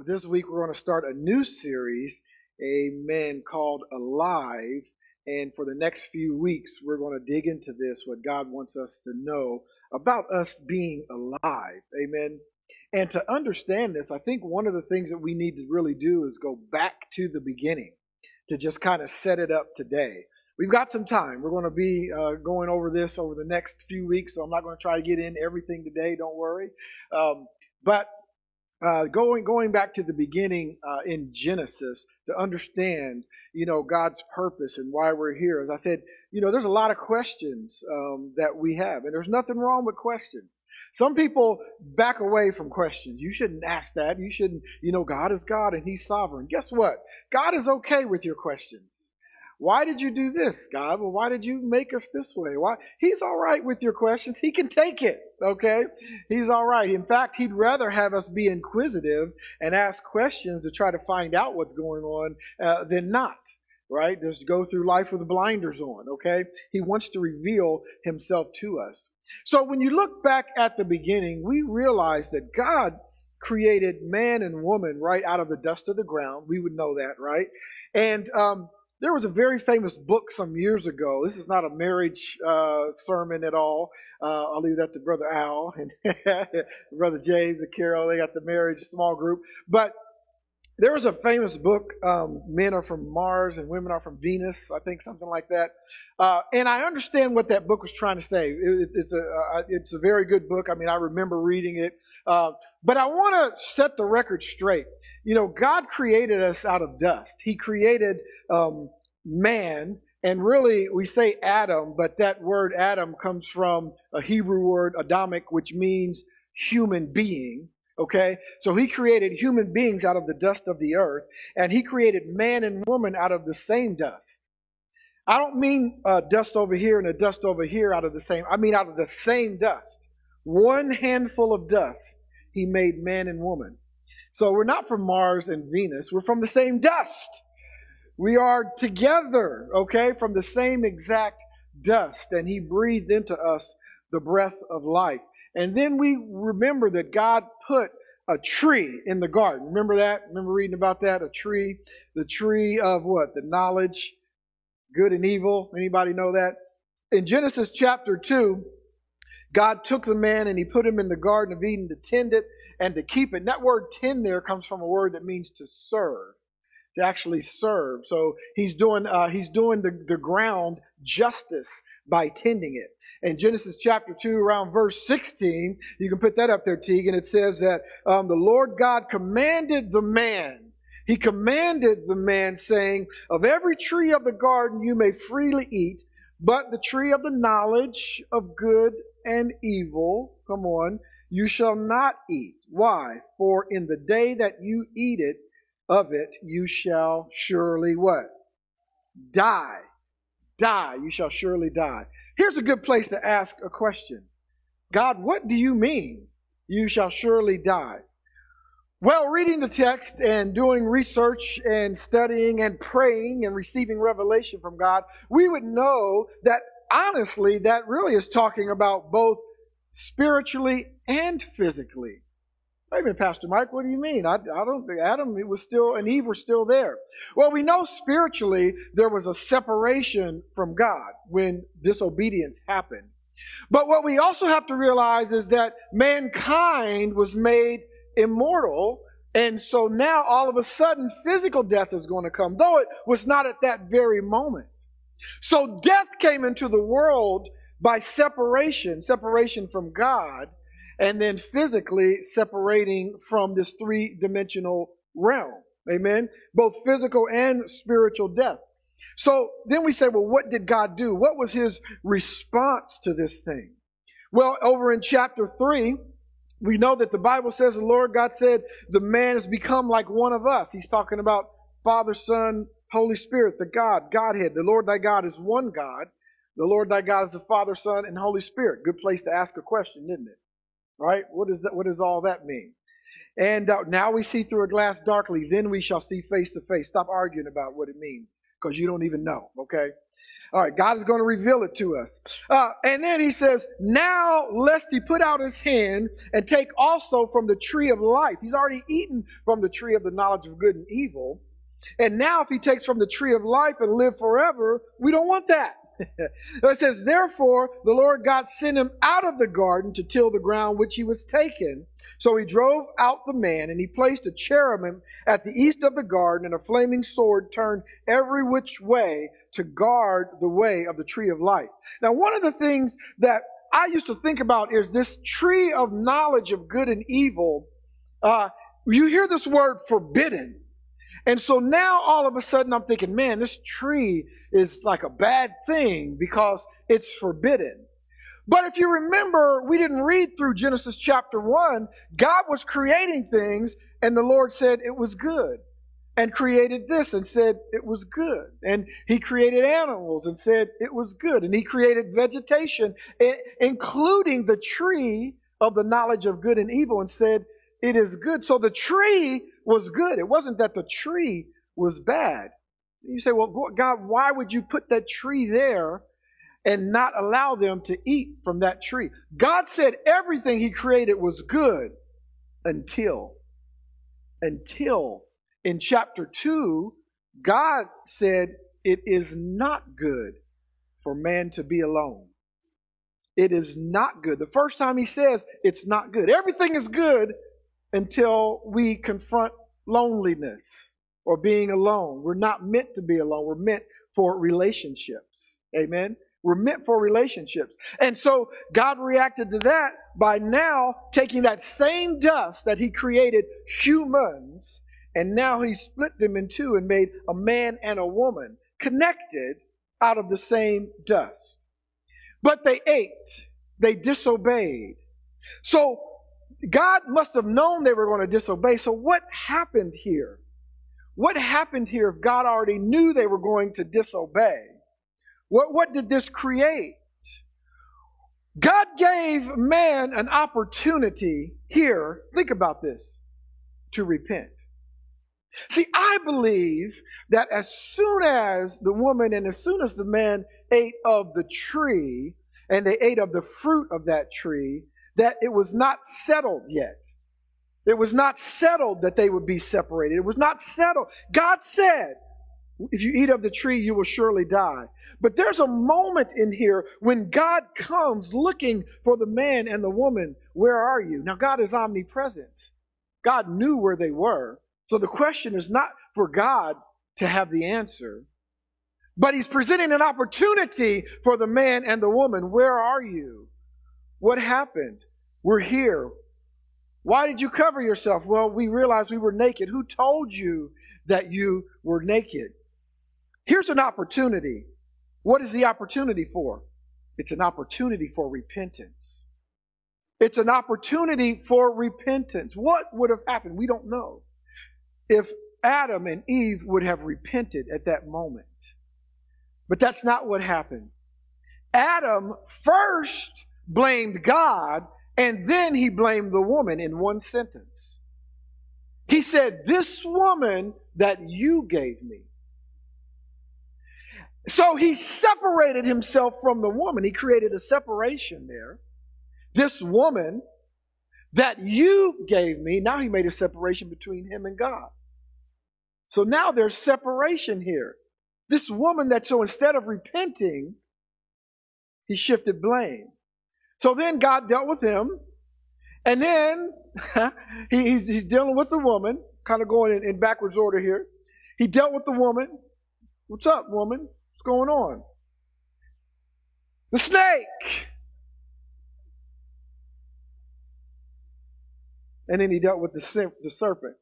But this week we're going to start a new series, amen, called Alive. And for the next few weeks, we're going to dig into this, what God wants us to know about us being alive. Amen. And to understand this, I think one of the things that we need to really do is go back to the beginning to just kind of set it up today. We've got some time. We're going to be uh, going over this over the next few weeks, so I'm not going to try to get in everything today. Don't worry. Um, but uh, going going back to the beginning uh, in Genesis to understand, you know, God's purpose and why we're here. As I said, you know, there's a lot of questions um, that we have, and there's nothing wrong with questions. Some people back away from questions. You shouldn't ask that. You shouldn't, you know, God is God and He's sovereign. Guess what? God is okay with your questions. Why did you do this, God? Well, why did you make us this way? Why? He's all right with your questions. He can take it, okay? He's all right. In fact, he'd rather have us be inquisitive and ask questions to try to find out what's going on uh, than not, right? Just go through life with the blinders on, okay? He wants to reveal himself to us. So when you look back at the beginning, we realize that God created man and woman right out of the dust of the ground. We would know that, right? And um, there was a very famous book some years ago. This is not a marriage uh, sermon at all. Uh, I'll leave that to Brother Al and Brother James and Carol. They got the marriage small group. But there was a famous book, um, Men Are From Mars and Women Are From Venus, I think something like that. Uh, and I understand what that book was trying to say. It, it's, a, uh, it's a very good book. I mean, I remember reading it. Uh, but I want to set the record straight. You know, God created us out of dust. He created um, man, and really we say Adam, but that word Adam comes from a Hebrew word, Adamic, which means human being. Okay? So he created human beings out of the dust of the earth, and he created man and woman out of the same dust. I don't mean uh, dust over here and a dust over here out of the same, I mean out of the same dust. One handful of dust, he made man and woman. So we're not from Mars and Venus, we're from the same dust. We are together, okay, from the same exact dust. And he breathed into us the breath of life. And then we remember that God put a tree in the garden. Remember that? Remember reading about that? A tree, the tree of what? The knowledge, good and evil. Anybody know that? In Genesis chapter 2, God took the man and he put him in the Garden of Eden to tend it and to keep it. And that word tend there comes from a word that means to serve, to actually serve. So he's doing, uh, he's doing the, the ground justice by tending it. In Genesis chapter 2, around verse 16, you can put that up there, Tegan. It says that um, the Lord God commanded the man, He commanded the man, saying, Of every tree of the garden you may freely eat, but the tree of the knowledge of good and evil, come on, you shall not eat. Why? For in the day that you eat it, of it, you shall surely what? Die. Die. You shall surely die. Here's a good place to ask a question. God, what do you mean? You shall surely die. Well, reading the text and doing research and studying and praying and receiving revelation from God, we would know that honestly, that really is talking about both spiritually and physically. Wait a minute, Pastor Mike, what do you mean? I, I don't think Adam it was still and Eve were still there. Well, we know spiritually there was a separation from God when disobedience happened. But what we also have to realize is that mankind was made immortal, and so now all of a sudden physical death is going to come, though it was not at that very moment. So death came into the world by separation, separation from God, and then physically separating from this three dimensional realm. Amen. Both physical and spiritual death. So then we say, well, what did God do? What was his response to this thing? Well, over in chapter 3, we know that the Bible says the Lord God said, the man has become like one of us. He's talking about Father, Son, Holy Spirit, the God, Godhead. The Lord thy God is one God. The Lord thy God is the Father, Son, and Holy Spirit. Good place to ask a question, isn't it? Right? What, is that, what does all that mean? And uh, now we see through a glass darkly, then we shall see face to face. Stop arguing about what it means because you don't even know, okay? All right, God is going to reveal it to us. Uh, and then he says, Now lest he put out his hand and take also from the tree of life. He's already eaten from the tree of the knowledge of good and evil. And now if he takes from the tree of life and live forever, we don't want that. it says, Therefore, the Lord God sent him out of the garden to till the ground which he was taken. So he drove out the man, and he placed a cherubim at the east of the garden, and a flaming sword turned every which way to guard the way of the tree of life. Now, one of the things that I used to think about is this tree of knowledge of good and evil. Uh, you hear this word forbidden. And so now all of a sudden I'm thinking, man, this tree is like a bad thing because it's forbidden. But if you remember, we didn't read through Genesis chapter 1. God was creating things, and the Lord said it was good. And created this and said it was good. And He created animals and said it was good. And He created vegetation, including the tree of the knowledge of good and evil, and said it is good. So the tree was good. It wasn't that the tree was bad. You say, well, God, why would you put that tree there and not allow them to eat from that tree? God said everything He created was good until, until in chapter 2, God said it is not good for man to be alone. It is not good. The first time He says it's not good. Everything is good until we confront loneliness or being alone. We're not meant to be alone. We're meant for relationships. Amen. We're meant for relationships. And so God reacted to that by now taking that same dust that He created humans, and now He split them in two and made a man and a woman connected out of the same dust. But they ate, they disobeyed. So God must have known they were going to disobey. So what happened here? What happened here if God already knew they were going to disobey? What, what did this create? God gave man an opportunity here, think about this, to repent. See, I believe that as soon as the woman and as soon as the man ate of the tree, and they ate of the fruit of that tree, that it was not settled yet. It was not settled that they would be separated. It was not settled. God said, if you eat of the tree, you will surely die. But there's a moment in here when God comes looking for the man and the woman. Where are you? Now, God is omnipresent. God knew where they were. So the question is not for God to have the answer, but He's presenting an opportunity for the man and the woman. Where are you? What happened? We're here. Why did you cover yourself? Well, we realized we were naked. Who told you that you were naked? Here's an opportunity. What is the opportunity for? It's an opportunity for repentance. It's an opportunity for repentance. What would have happened? We don't know. If Adam and Eve would have repented at that moment. But that's not what happened. Adam first blamed God and then he blamed the woman in one sentence. He said, This woman that you gave me. So he separated himself from the woman. He created a separation there. This woman that you gave me, now he made a separation between him and God. So now there's separation here. This woman that, so instead of repenting, he shifted blame. So then God dealt with him. And then he's, he's, dealing with the woman, kind of going in, in backwards order here. He dealt with the woman. What's up, woman? What's going on? The snake. And then he dealt with the, the serpent.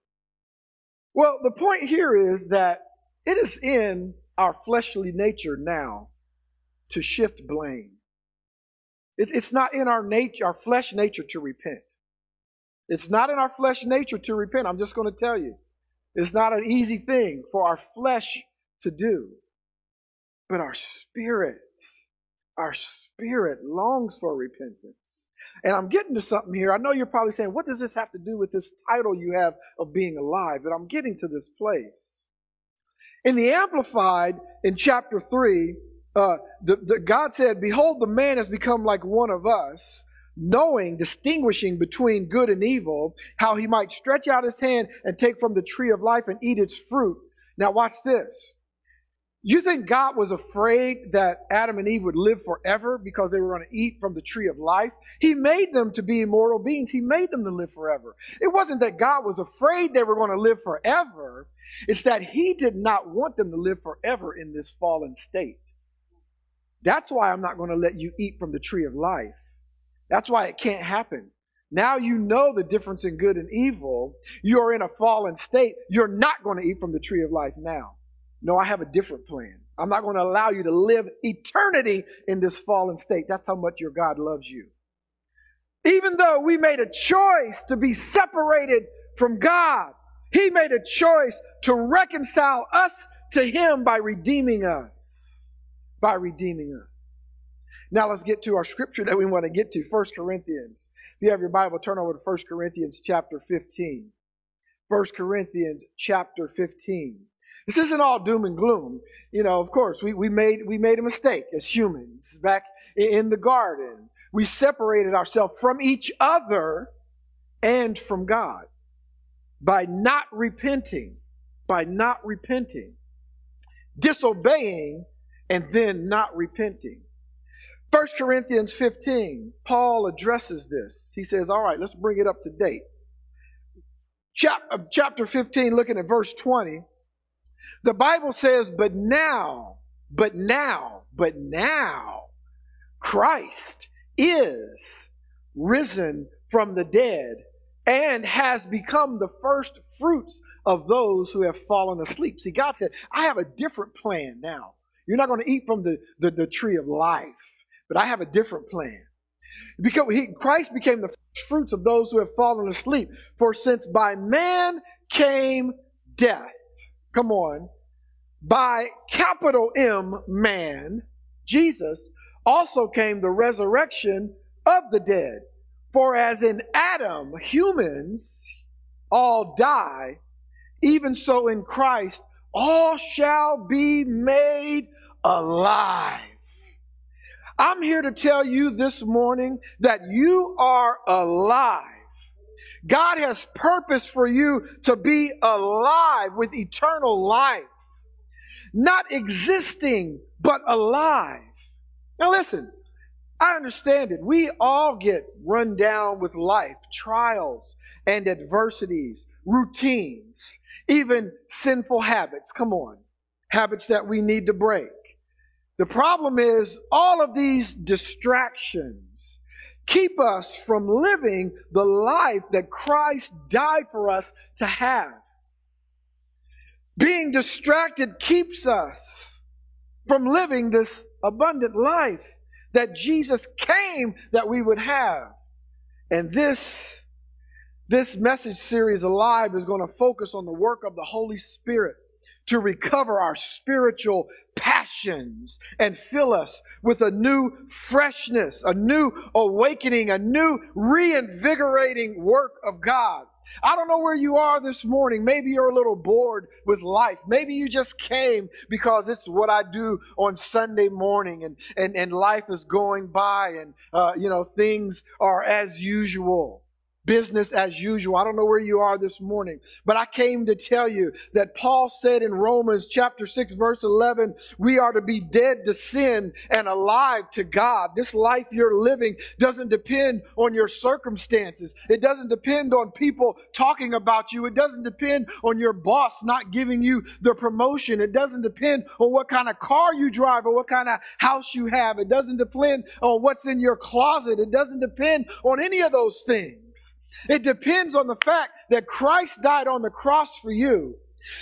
Well, the point here is that it is in our fleshly nature now to shift blame. It's not in our nature, our flesh nature to repent. It's not in our flesh nature to repent. I'm just going to tell you. It's not an easy thing for our flesh to do. But our spirit, our spirit longs for repentance. And I'm getting to something here. I know you're probably saying, what does this have to do with this title you have of being alive? But I'm getting to this place. In the Amplified, in chapter 3, uh, the, the, God said, Behold, the man has become like one of us, knowing, distinguishing between good and evil, how he might stretch out his hand and take from the tree of life and eat its fruit. Now, watch this. You think God was afraid that Adam and Eve would live forever because they were going to eat from the tree of life? He made them to be immortal beings. He made them to live forever. It wasn't that God was afraid they were going to live forever. It's that He did not want them to live forever in this fallen state. That's why I'm not going to let you eat from the tree of life. That's why it can't happen. Now you know the difference in good and evil. You're in a fallen state. You're not going to eat from the tree of life now. No, I have a different plan. I'm not going to allow you to live eternity in this fallen state. That's how much your God loves you. Even though we made a choice to be separated from God, He made a choice to reconcile us to Him by redeeming us by redeeming us. Now let's get to our scripture that we want to get to, 1 Corinthians. If you have your Bible, turn over to 1 Corinthians chapter 15. 1 Corinthians chapter 15. This isn't all doom and gloom. You know, of course, we, we, made, we made a mistake as humans back in the garden. We separated ourselves from each other and from God by not repenting, by not repenting, disobeying and then not repenting. 1 Corinthians 15, Paul addresses this. He says, All right, let's bring it up to date. Uh, chapter 15, looking at verse 20, the Bible says, But now, but now, but now, Christ is risen from the dead and has become the first fruits of those who have fallen asleep. See, God said, I have a different plan now. You're not going to eat from the, the, the tree of life, but I have a different plan. Because he, Christ became the fruits of those who have fallen asleep. For since by man came death, come on, by capital M, man, Jesus, also came the resurrection of the dead. For as in Adam, humans all die, even so in Christ, all shall be made alive. I'm here to tell you this morning that you are alive. God has purpose for you to be alive with eternal life. Not existing, but alive. Now listen, I understand it. We all get run down with life, trials and adversities, routines, even sinful habits. Come on. Habits that we need to break. The problem is all of these distractions keep us from living the life that Christ died for us to have. Being distracted keeps us from living this abundant life that Jesus came that we would have. And this this message series alive is going to focus on the work of the Holy Spirit to recover our spiritual passions and fill us with a new freshness, a new awakening, a new reinvigorating work of God. I don't know where you are this morning. Maybe you're a little bored with life. Maybe you just came because it's what I do on Sunday morning and, and, and life is going by and, uh, you know, things are as usual business as usual. I don't know where you are this morning, but I came to tell you that Paul said in Romans chapter 6 verse 11, we are to be dead to sin and alive to God. This life you're living doesn't depend on your circumstances. It doesn't depend on people talking about you. It doesn't depend on your boss not giving you the promotion. It doesn't depend on what kind of car you drive or what kind of house you have. It doesn't depend on what's in your closet. It doesn't depend on any of those things. It depends on the fact that Christ died on the cross for you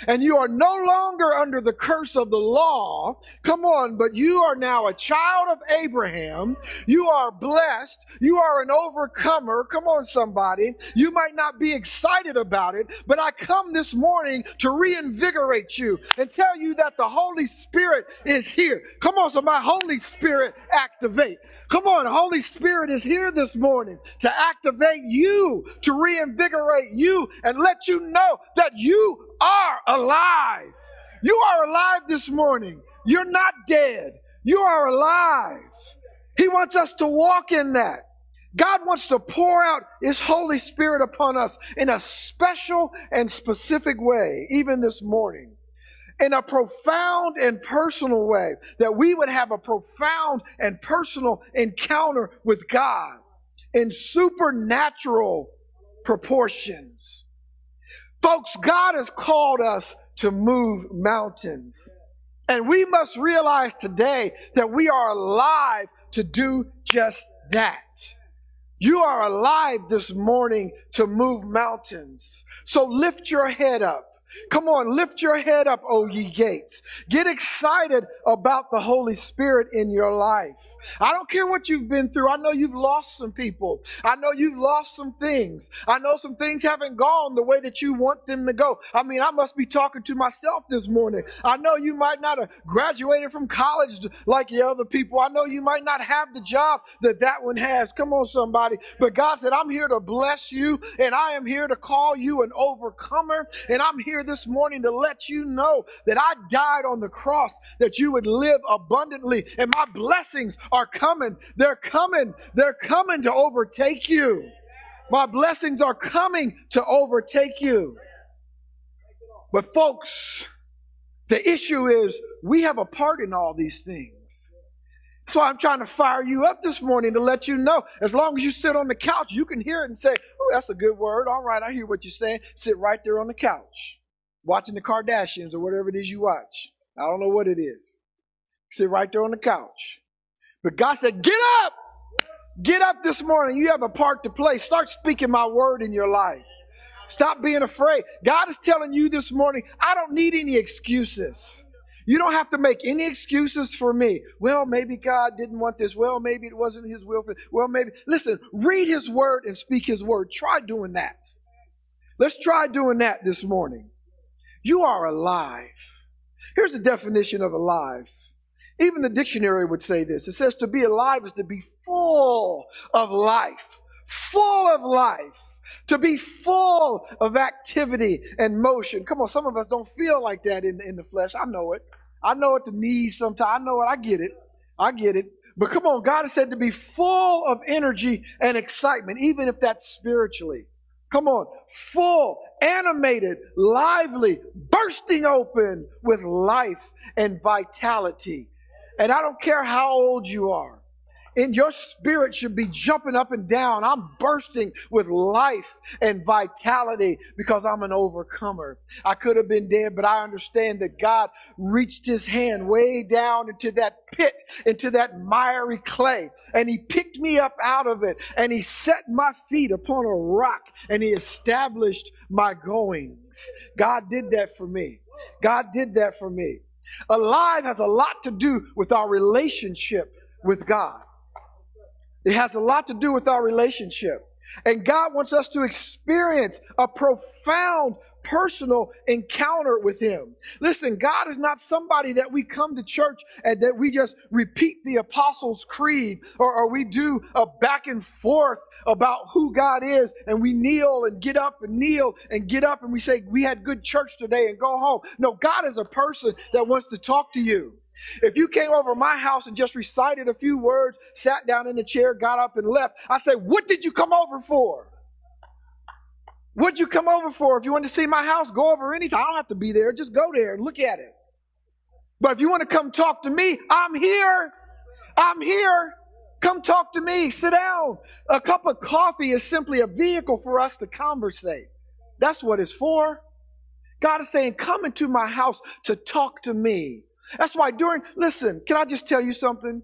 and you are no longer under the curse of the law. Come on, but you are now a child of Abraham. You are blessed. You are an overcomer. Come on, somebody. You might not be excited about it, but I come this morning to reinvigorate you and tell you that the Holy Spirit is here. Come on, so my Holy Spirit activate. Come on, Holy Spirit is here this morning to activate you, to reinvigorate you, and let you know that you are alive. You are alive this morning. You're not dead. You are alive. He wants us to walk in that. God wants to pour out His Holy Spirit upon us in a special and specific way, even this morning. In a profound and personal way, that we would have a profound and personal encounter with God in supernatural proportions. Folks, God has called us to move mountains. And we must realize today that we are alive to do just that. You are alive this morning to move mountains. So lift your head up. Come on, lift your head up, O ye gates. Get excited about the Holy Spirit in your life. I don't care what you've been through. I know you've lost some people. I know you've lost some things. I know some things haven't gone the way that you want them to go. I mean, I must be talking to myself this morning. I know you might not have graduated from college like the other people. I know you might not have the job that that one has. Come on, somebody. But God said, I'm here to bless you and I am here to call you an overcomer. And I'm here this morning to let you know that I died on the cross that you would live abundantly and my blessings are coming. They're coming. They're coming to overtake you. My blessings are coming to overtake you. But, folks, the issue is we have a part in all these things. So I'm trying to fire you up this morning to let you know. As long as you sit on the couch, you can hear it and say, Oh, that's a good word. All right, I hear what you're saying. Sit right there on the couch, watching the Kardashians or whatever it is you watch. I don't know what it is. Sit right there on the couch. But God said, Get up! Get up this morning. You have a part to play. Start speaking my word in your life. Stop being afraid. God is telling you this morning, I don't need any excuses. You don't have to make any excuses for me. Well, maybe God didn't want this. Well, maybe it wasn't His will. For, well, maybe. Listen, read His word and speak His word. Try doing that. Let's try doing that this morning. You are alive. Here's the definition of alive even the dictionary would say this. It says to be alive is to be full of life, full of life, to be full of activity and motion. Come on, some of us don't feel like that in, in the flesh. I know it. I know it the knees sometimes. I know it. I get it. I get it. But come on, God has said to be full of energy and excitement, even if that's spiritually. Come on, full, animated, lively, bursting open with life and vitality. And I don't care how old you are. And your spirit should be jumping up and down. I'm bursting with life and vitality because I'm an overcomer. I could have been dead, but I understand that God reached his hand way down into that pit, into that miry clay, and he picked me up out of it, and he set my feet upon a rock, and he established my goings. God did that for me. God did that for me. Alive has a lot to do with our relationship with God. It has a lot to do with our relationship. And God wants us to experience a profound personal encounter with Him. Listen, God is not somebody that we come to church and that we just repeat the Apostles' Creed or, or we do a back and forth about who God is and we kneel and get up and kneel and get up and we say, We had good church today and go home. No, God is a person that wants to talk to you. If you came over my house and just recited a few words, sat down in the chair, got up and left, I say, What did you come over for? What'd you come over for? If you want to see my house, go over anytime. I don't have to be there. Just go there and look at it. But if you want to come talk to me, I'm here. I'm here. Come talk to me. Sit down. A cup of coffee is simply a vehicle for us to conversate. That's what it's for. God is saying, come into my house to talk to me. That's why during, listen, can I just tell you something?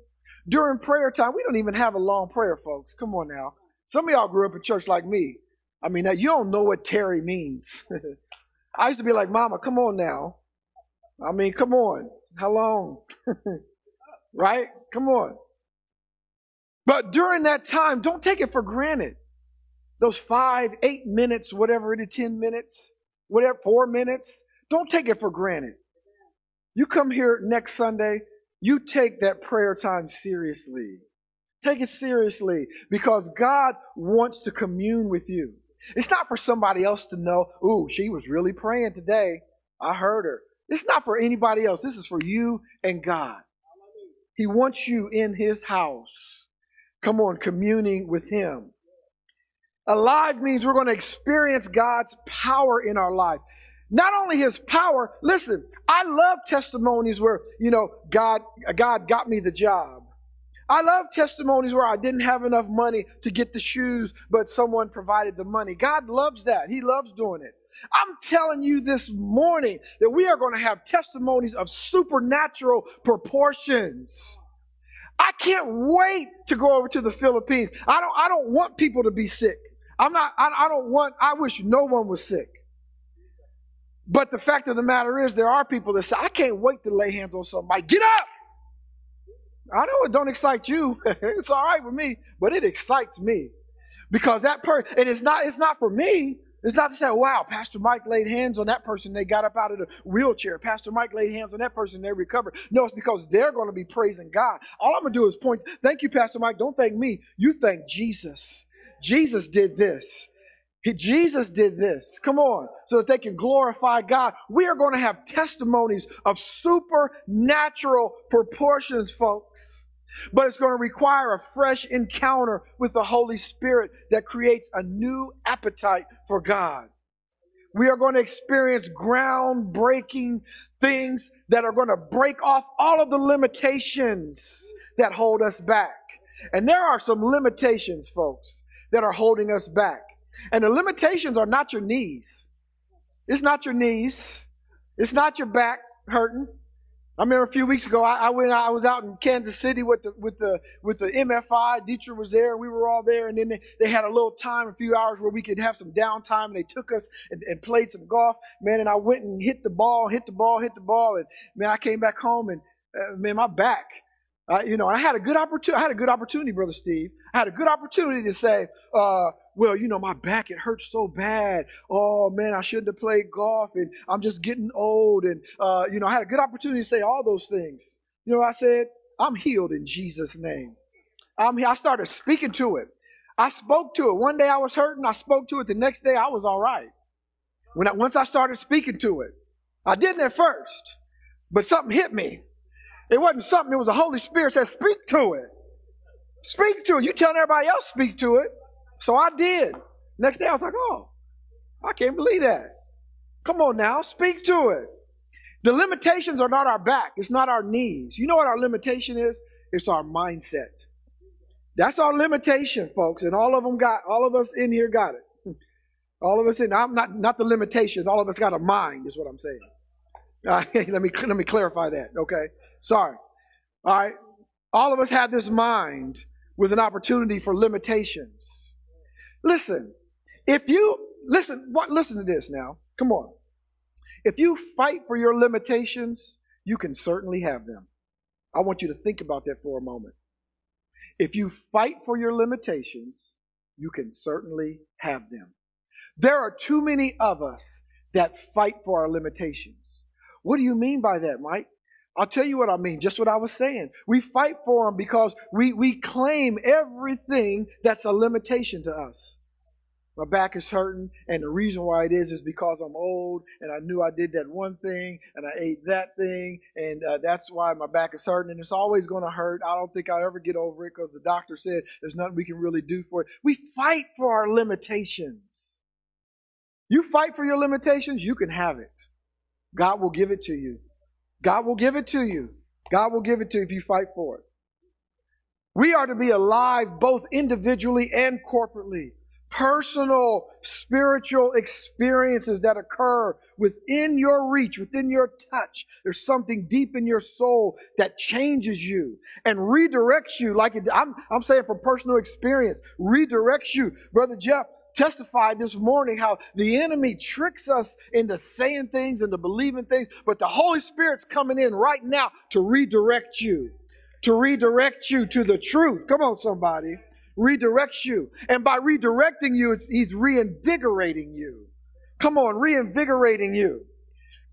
During prayer time, we don't even have a long prayer, folks. Come on now. Some of y'all grew up in church like me. I mean, you don't know what tarry means. I used to be like, Mama, come on now. I mean, come on. How long? right? Come on. But during that time, don't take it for granted. Those five, eight minutes, whatever it is, 10 minutes, whatever, four minutes, don't take it for granted. You come here next Sunday, you take that prayer time seriously. Take it seriously because God wants to commune with you. It's not for somebody else to know, ooh, she was really praying today. I heard her. It's not for anybody else. This is for you and God. He wants you in his house. Come on, communing with him. Alive means we're going to experience God's power in our life. Not only his power, listen, I love testimonies where, you know, God, God got me the job. I love testimonies where I didn't have enough money to get the shoes, but someone provided the money. God loves that. He loves doing it. I'm telling you this morning that we are going to have testimonies of supernatural proportions. I can't wait to go over to the Philippines. I don't, I don't want people to be sick. I'm not, I, I don't want, I wish no one was sick. But the fact of the matter is, there are people that say, I can't wait to lay hands on somebody. Get up! I know it don't excite you. it's all right with me, but it excites me. Because that person, and it's not, it's not for me. It's not to say, wow, Pastor Mike laid hands on that person, they got up out of the wheelchair. Pastor Mike laid hands on that person, they recovered. No, it's because they're going to be praising God. All I'm going to do is point, thank you, Pastor Mike. Don't thank me. You thank Jesus. Jesus did this. Jesus did this. Come on. So that they can glorify God. We are going to have testimonies of supernatural proportions, folks. But it's going to require a fresh encounter with the Holy Spirit that creates a new appetite for God. We are going to experience groundbreaking things that are going to break off all of the limitations that hold us back. And there are some limitations, folks, that are holding us back. And the limitations are not your knees. It's not your knees. It's not your back hurting. I remember a few weeks ago, I, I, went. I was out in Kansas City with the with the with the MFI. Dietrich was there. We were all there, and then they, they had a little time, a few hours where we could have some downtime. And they took us and, and played some golf, man. And I went and hit the ball, hit the ball, hit the ball, and man, I came back home and uh, man, my back. Uh, you know, I had a good opportunity. I had a good opportunity, brother Steve. I had a good opportunity to say, uh, well, you know, my back, it hurts so bad. Oh, man, I shouldn't have played golf and I'm just getting old. And, uh, you know, I had a good opportunity to say all those things. You know I said? I'm healed in Jesus' name. I'm, I started speaking to it. I spoke to it. One day I was hurting. I spoke to it. The next day I was all right. When I, once I started speaking to it, I didn't at first, but something hit me. It wasn't something. It was the Holy Spirit said, "Speak to it. Speak to it." You telling everybody else speak to it. So I did. Next day I was like, oh, I can't believe that. Come on now, speak to it. The limitations are not our back, it's not our knees. You know what our limitation is? It's our mindset. That's our limitation, folks, and all of them got all of us in here got it. All of us in I'm not not the limitation, all of us got a mind, is what I'm saying. Uh, let me let me clarify that, okay? Sorry. All right. All of us have this mind with an opportunity for limitations. Listen, if you listen, what listen to this now. Come on. If you fight for your limitations, you can certainly have them. I want you to think about that for a moment. If you fight for your limitations, you can certainly have them. There are too many of us that fight for our limitations. What do you mean by that, Mike? I'll tell you what I mean, just what I was saying. We fight for them because we, we claim everything that's a limitation to us. My back is hurting, and the reason why it is is because I'm old, and I knew I did that one thing, and I ate that thing, and uh, that's why my back is hurting, and it's always going to hurt. I don't think I'll ever get over it because the doctor said there's nothing we can really do for it. We fight for our limitations. You fight for your limitations, you can have it. God will give it to you. God will give it to you. God will give it to you if you fight for it. We are to be alive both individually and corporately. Personal spiritual experiences that occur within your reach, within your touch. There's something deep in your soul that changes you and redirects you. Like it, I'm, I'm saying from personal experience, redirects you. Brother Jeff, testified this morning how the enemy tricks us into saying things and to believing things, but the Holy Spirit's coming in right now to redirect you, to redirect you to the truth. Come on, somebody. Redirects you. And by redirecting you, he's reinvigorating you. Come on, reinvigorating you.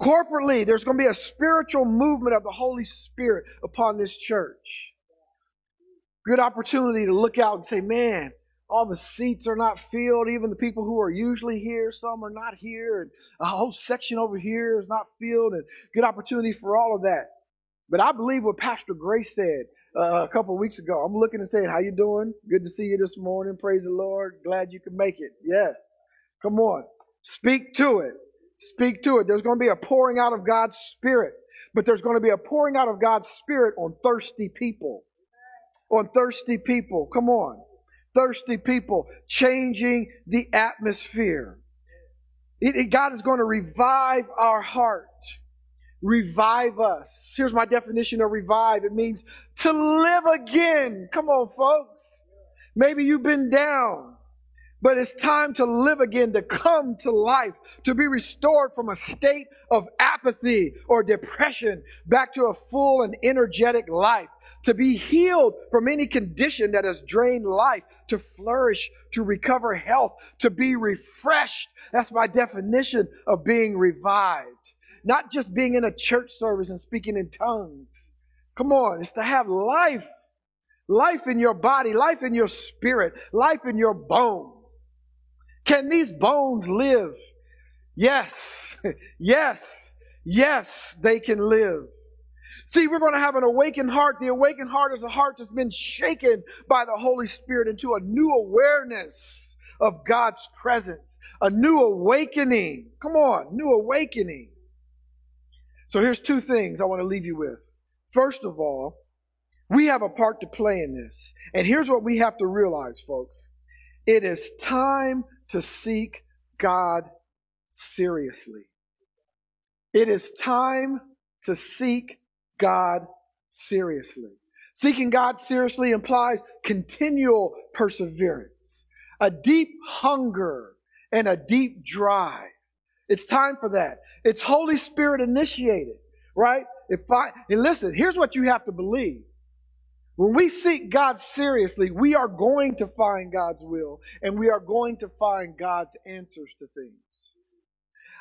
Corporately, there's going to be a spiritual movement of the Holy Spirit upon this church. Good opportunity to look out and say, man, all the seats are not filled. Even the people who are usually here, some are not here. And a whole section over here is not filled. And good opportunity for all of that. But I believe what Pastor Grace said uh, a couple weeks ago. I'm looking and saying, "How you doing? Good to see you this morning. Praise the Lord. Glad you could make it." Yes. Come on. Speak to it. Speak to it. There's going to be a pouring out of God's Spirit, but there's going to be a pouring out of God's Spirit on thirsty people. On thirsty people. Come on. Thirsty people changing the atmosphere. It, it, God is going to revive our heart revive us. Here's my definition of revive it means to live again. Come on, folks. Maybe you've been down, but it's time to live again, to come to life, to be restored from a state of apathy or depression back to a full and energetic life, to be healed from any condition that has drained life, to flourish, to recover health, to be refreshed. That's my definition of being revived not just being in a church service and speaking in tongues. Come on, it's to have life. Life in your body, life in your spirit, life in your bones. Can these bones live? Yes, yes, yes, they can live. See, we're going to have an awakened heart. The awakened heart is a heart that's been shaken by the Holy Spirit into a new awareness of God's presence, a new awakening. Come on, new awakening. So here's two things I want to leave you with. First of all, we have a part to play in this. And here's what we have to realize, folks it is time to seek God seriously. It is time to seek God seriously. Seeking God seriously implies continual perseverance, a deep hunger, and a deep drive. It's time for that. It's Holy Spirit initiated, right? If I, and listen, here's what you have to believe. When we seek God seriously, we are going to find God's will and we are going to find God's answers to things.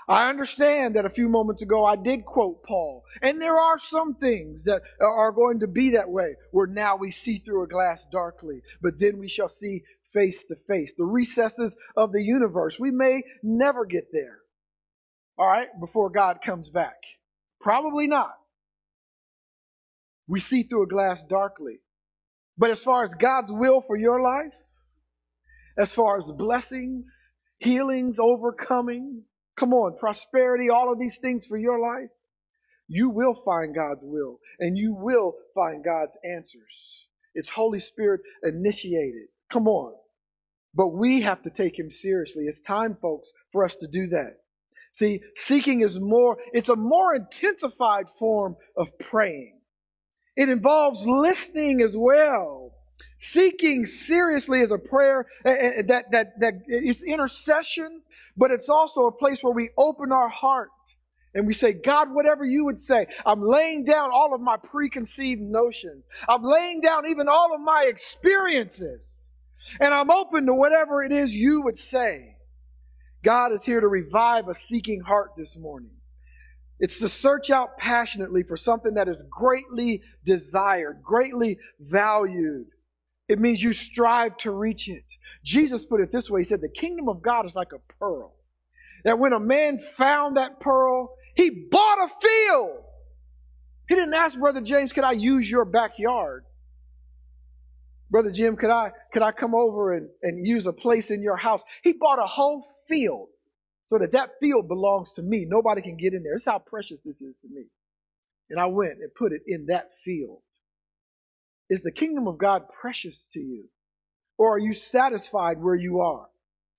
I understand that a few moments ago I did quote Paul, and there are some things that are going to be that way, where now we see through a glass darkly, but then we shall see face to face. The recesses of the universe, we may never get there all right, before God comes back? Probably not. We see through a glass darkly. But as far as God's will for your life, as far as blessings, healings, overcoming, come on, prosperity, all of these things for your life, you will find God's will and you will find God's answers. It's Holy Spirit initiated. Come on. But we have to take Him seriously. It's time, folks, for us to do that. See, seeking is more, it's a more intensified form of praying. It involves listening as well. Seeking seriously is a prayer eh, eh, that, that, that is intercession, but it's also a place where we open our heart and we say, God, whatever you would say, I'm laying down all of my preconceived notions. I'm laying down even all of my experiences. And I'm open to whatever it is you would say. God is here to revive a seeking heart this morning. It's to search out passionately for something that is greatly desired, greatly valued. It means you strive to reach it. Jesus put it this way He said, The kingdom of God is like a pearl. That when a man found that pearl, he bought a field. He didn't ask Brother James, Could I use your backyard? Brother Jim, could I could I come over and, and use a place in your house? He bought a whole field so that that field belongs to me. Nobody can get in there. Is how precious this is to me. And I went and put it in that field. Is the kingdom of God precious to you? Or are you satisfied where you are?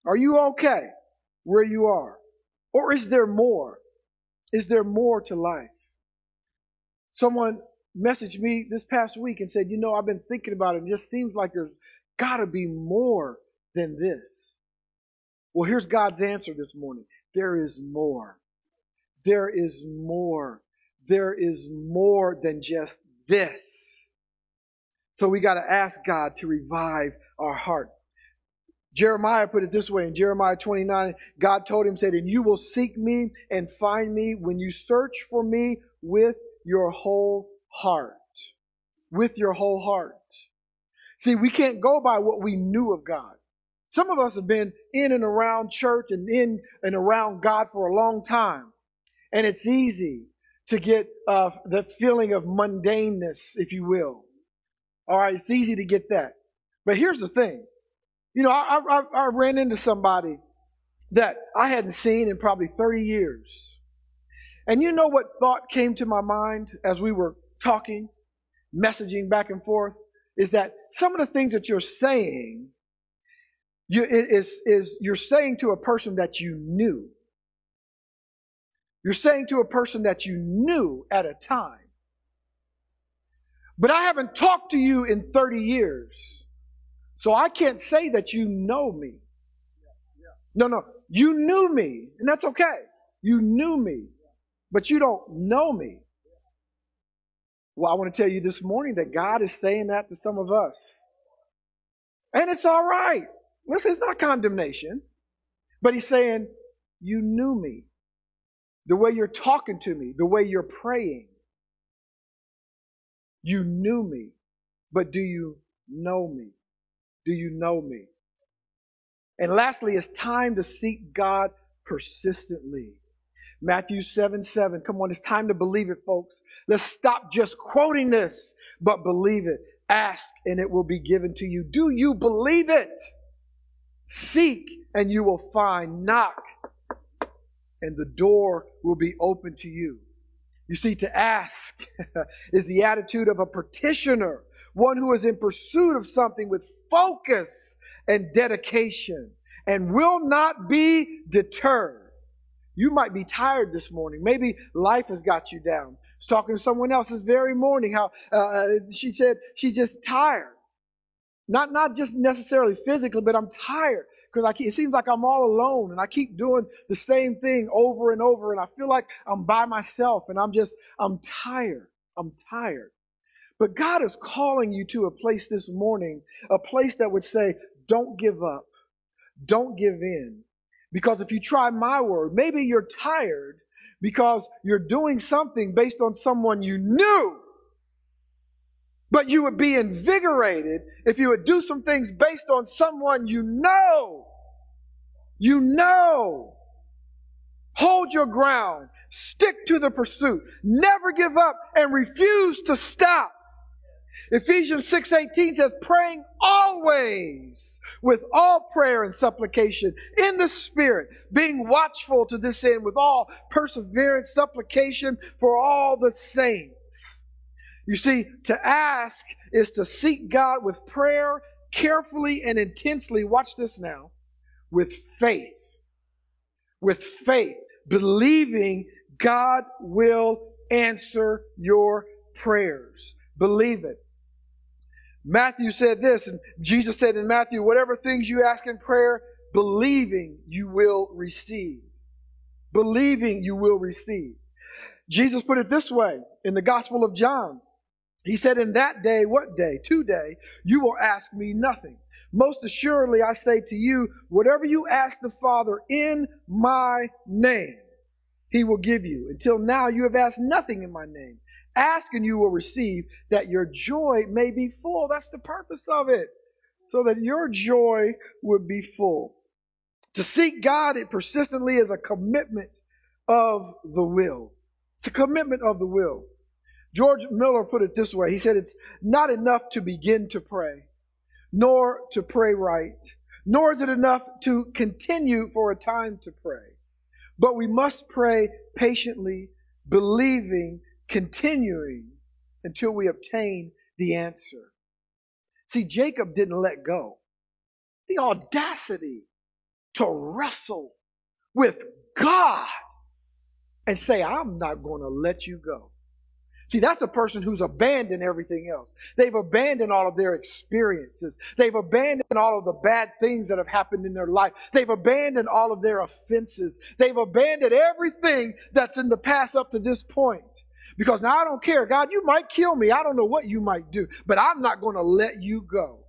Are you okay where you are? Or is there more? Is there more to life? Someone messaged me this past week and said, You know, I've been thinking about it. It just seems like there's got to be more than this. Well, here's God's answer this morning there is more. There is more. There is more than just this. So we got to ask God to revive our heart. Jeremiah put it this way in Jeremiah 29 God told him, said, And you will seek me and find me when you search for me with your whole heart. With your whole heart. See, we can't go by what we knew of God. Some of us have been in and around church and in and around God for a long time. And it's easy to get uh, the feeling of mundaneness, if you will. All right, it's easy to get that. But here's the thing. You know, I, I, I ran into somebody that I hadn't seen in probably 30 years. And you know what thought came to my mind as we were talking, messaging back and forth? Is that some of the things that you're saying you, is, is you're saying to a person that you knew. You're saying to a person that you knew at a time. But I haven't talked to you in 30 years. So I can't say that you know me. No, no. You knew me, and that's okay. You knew me, but you don't know me. Well, I want to tell you this morning that God is saying that to some of us. And it's all right. Listen, it's not condemnation, but He's saying, You knew me the way you're talking to me, the way you're praying. You knew me, but do you know me? Do you know me? And lastly, it's time to seek God persistently. Matthew 7 7. Come on, it's time to believe it, folks. Let's stop just quoting this, but believe it. Ask and it will be given to you. Do you believe it? Seek and you will find. Knock and the door will be open to you. You see, to ask is the attitude of a petitioner, one who is in pursuit of something with focus and dedication and will not be deterred. You might be tired this morning. Maybe life has got you down. I was talking to someone else this very morning how uh, she said she's just tired. Not, not just necessarily physically, but I'm tired because it seems like I'm all alone and I keep doing the same thing over and over and I feel like I'm by myself and I'm just, I'm tired. I'm tired. But God is calling you to a place this morning, a place that would say, don't give up, don't give in. Because if you try my word, maybe you're tired because you're doing something based on someone you knew but you would be invigorated if you would do some things based on someone you know. You know. Hold your ground. Stick to the pursuit. Never give up and refuse to stop. Ephesians 6:18 says praying always with all prayer and supplication in the spirit being watchful to this end with all perseverance supplication for all the saints you see, to ask is to seek God with prayer, carefully and intensely. Watch this now. With faith. With faith. Believing God will answer your prayers. Believe it. Matthew said this, and Jesus said in Matthew, whatever things you ask in prayer, believing you will receive. Believing you will receive. Jesus put it this way in the Gospel of John. He said, In that day, what day? Today, you will ask me nothing. Most assuredly, I say to you, whatever you ask the Father in my name, he will give you. Until now, you have asked nothing in my name. Ask and you will receive, that your joy may be full. That's the purpose of it, so that your joy would be full. To seek God it persistently is a commitment of the will. It's a commitment of the will. George Müller put it this way He said, It's not enough to begin to pray, nor to pray right, nor is it enough to continue for a time to pray. But we must pray patiently, believing, continuing until we obtain the answer. See, Jacob didn't let go. The audacity to wrestle with God and say, I'm not going to let you go. See, that's a person who's abandoned everything else. They've abandoned all of their experiences. They've abandoned all of the bad things that have happened in their life. They've abandoned all of their offenses. They've abandoned everything that's in the past up to this point. Because now I don't care. God, you might kill me. I don't know what you might do, but I'm not going to let you go.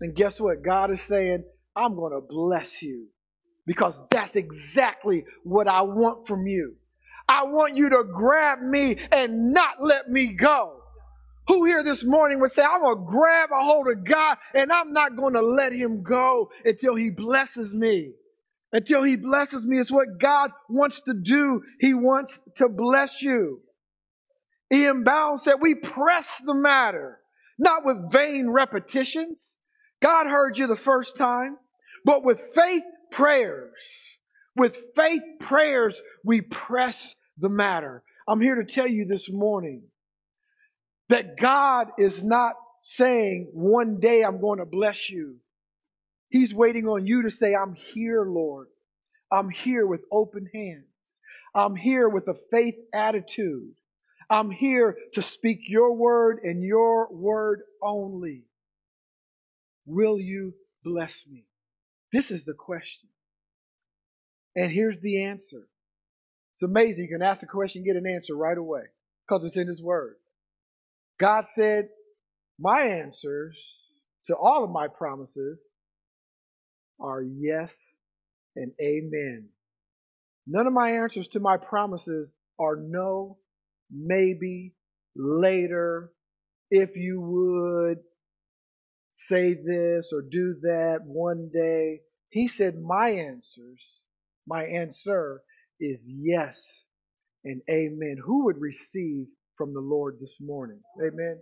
And guess what? God is saying, I'm going to bless you because that's exactly what I want from you. I want you to grab me and not let me go. Who here this morning would say, I'm going to grab a hold of God and I'm not going to let him go until he blesses me? until he blesses me. It's what God wants to do. He wants to bless you. E.M. Bounds said, We press the matter, not with vain repetitions. God heard you the first time, but with faith prayers. With faith prayers, we press the matter. I'm here to tell you this morning that God is not saying, One day I'm going to bless you. He's waiting on you to say, I'm here, Lord. I'm here with open hands. I'm here with a faith attitude. I'm here to speak your word and your word only. Will you bless me? This is the question. And here's the answer. It's amazing. You can ask a question, and get an answer right away because it's in His Word. God said, My answers to all of my promises are yes and amen. None of my answers to my promises are no, maybe, later, if you would say this or do that one day. He said, My answers, my answer is yes and amen. Who would receive from the Lord this morning? Amen.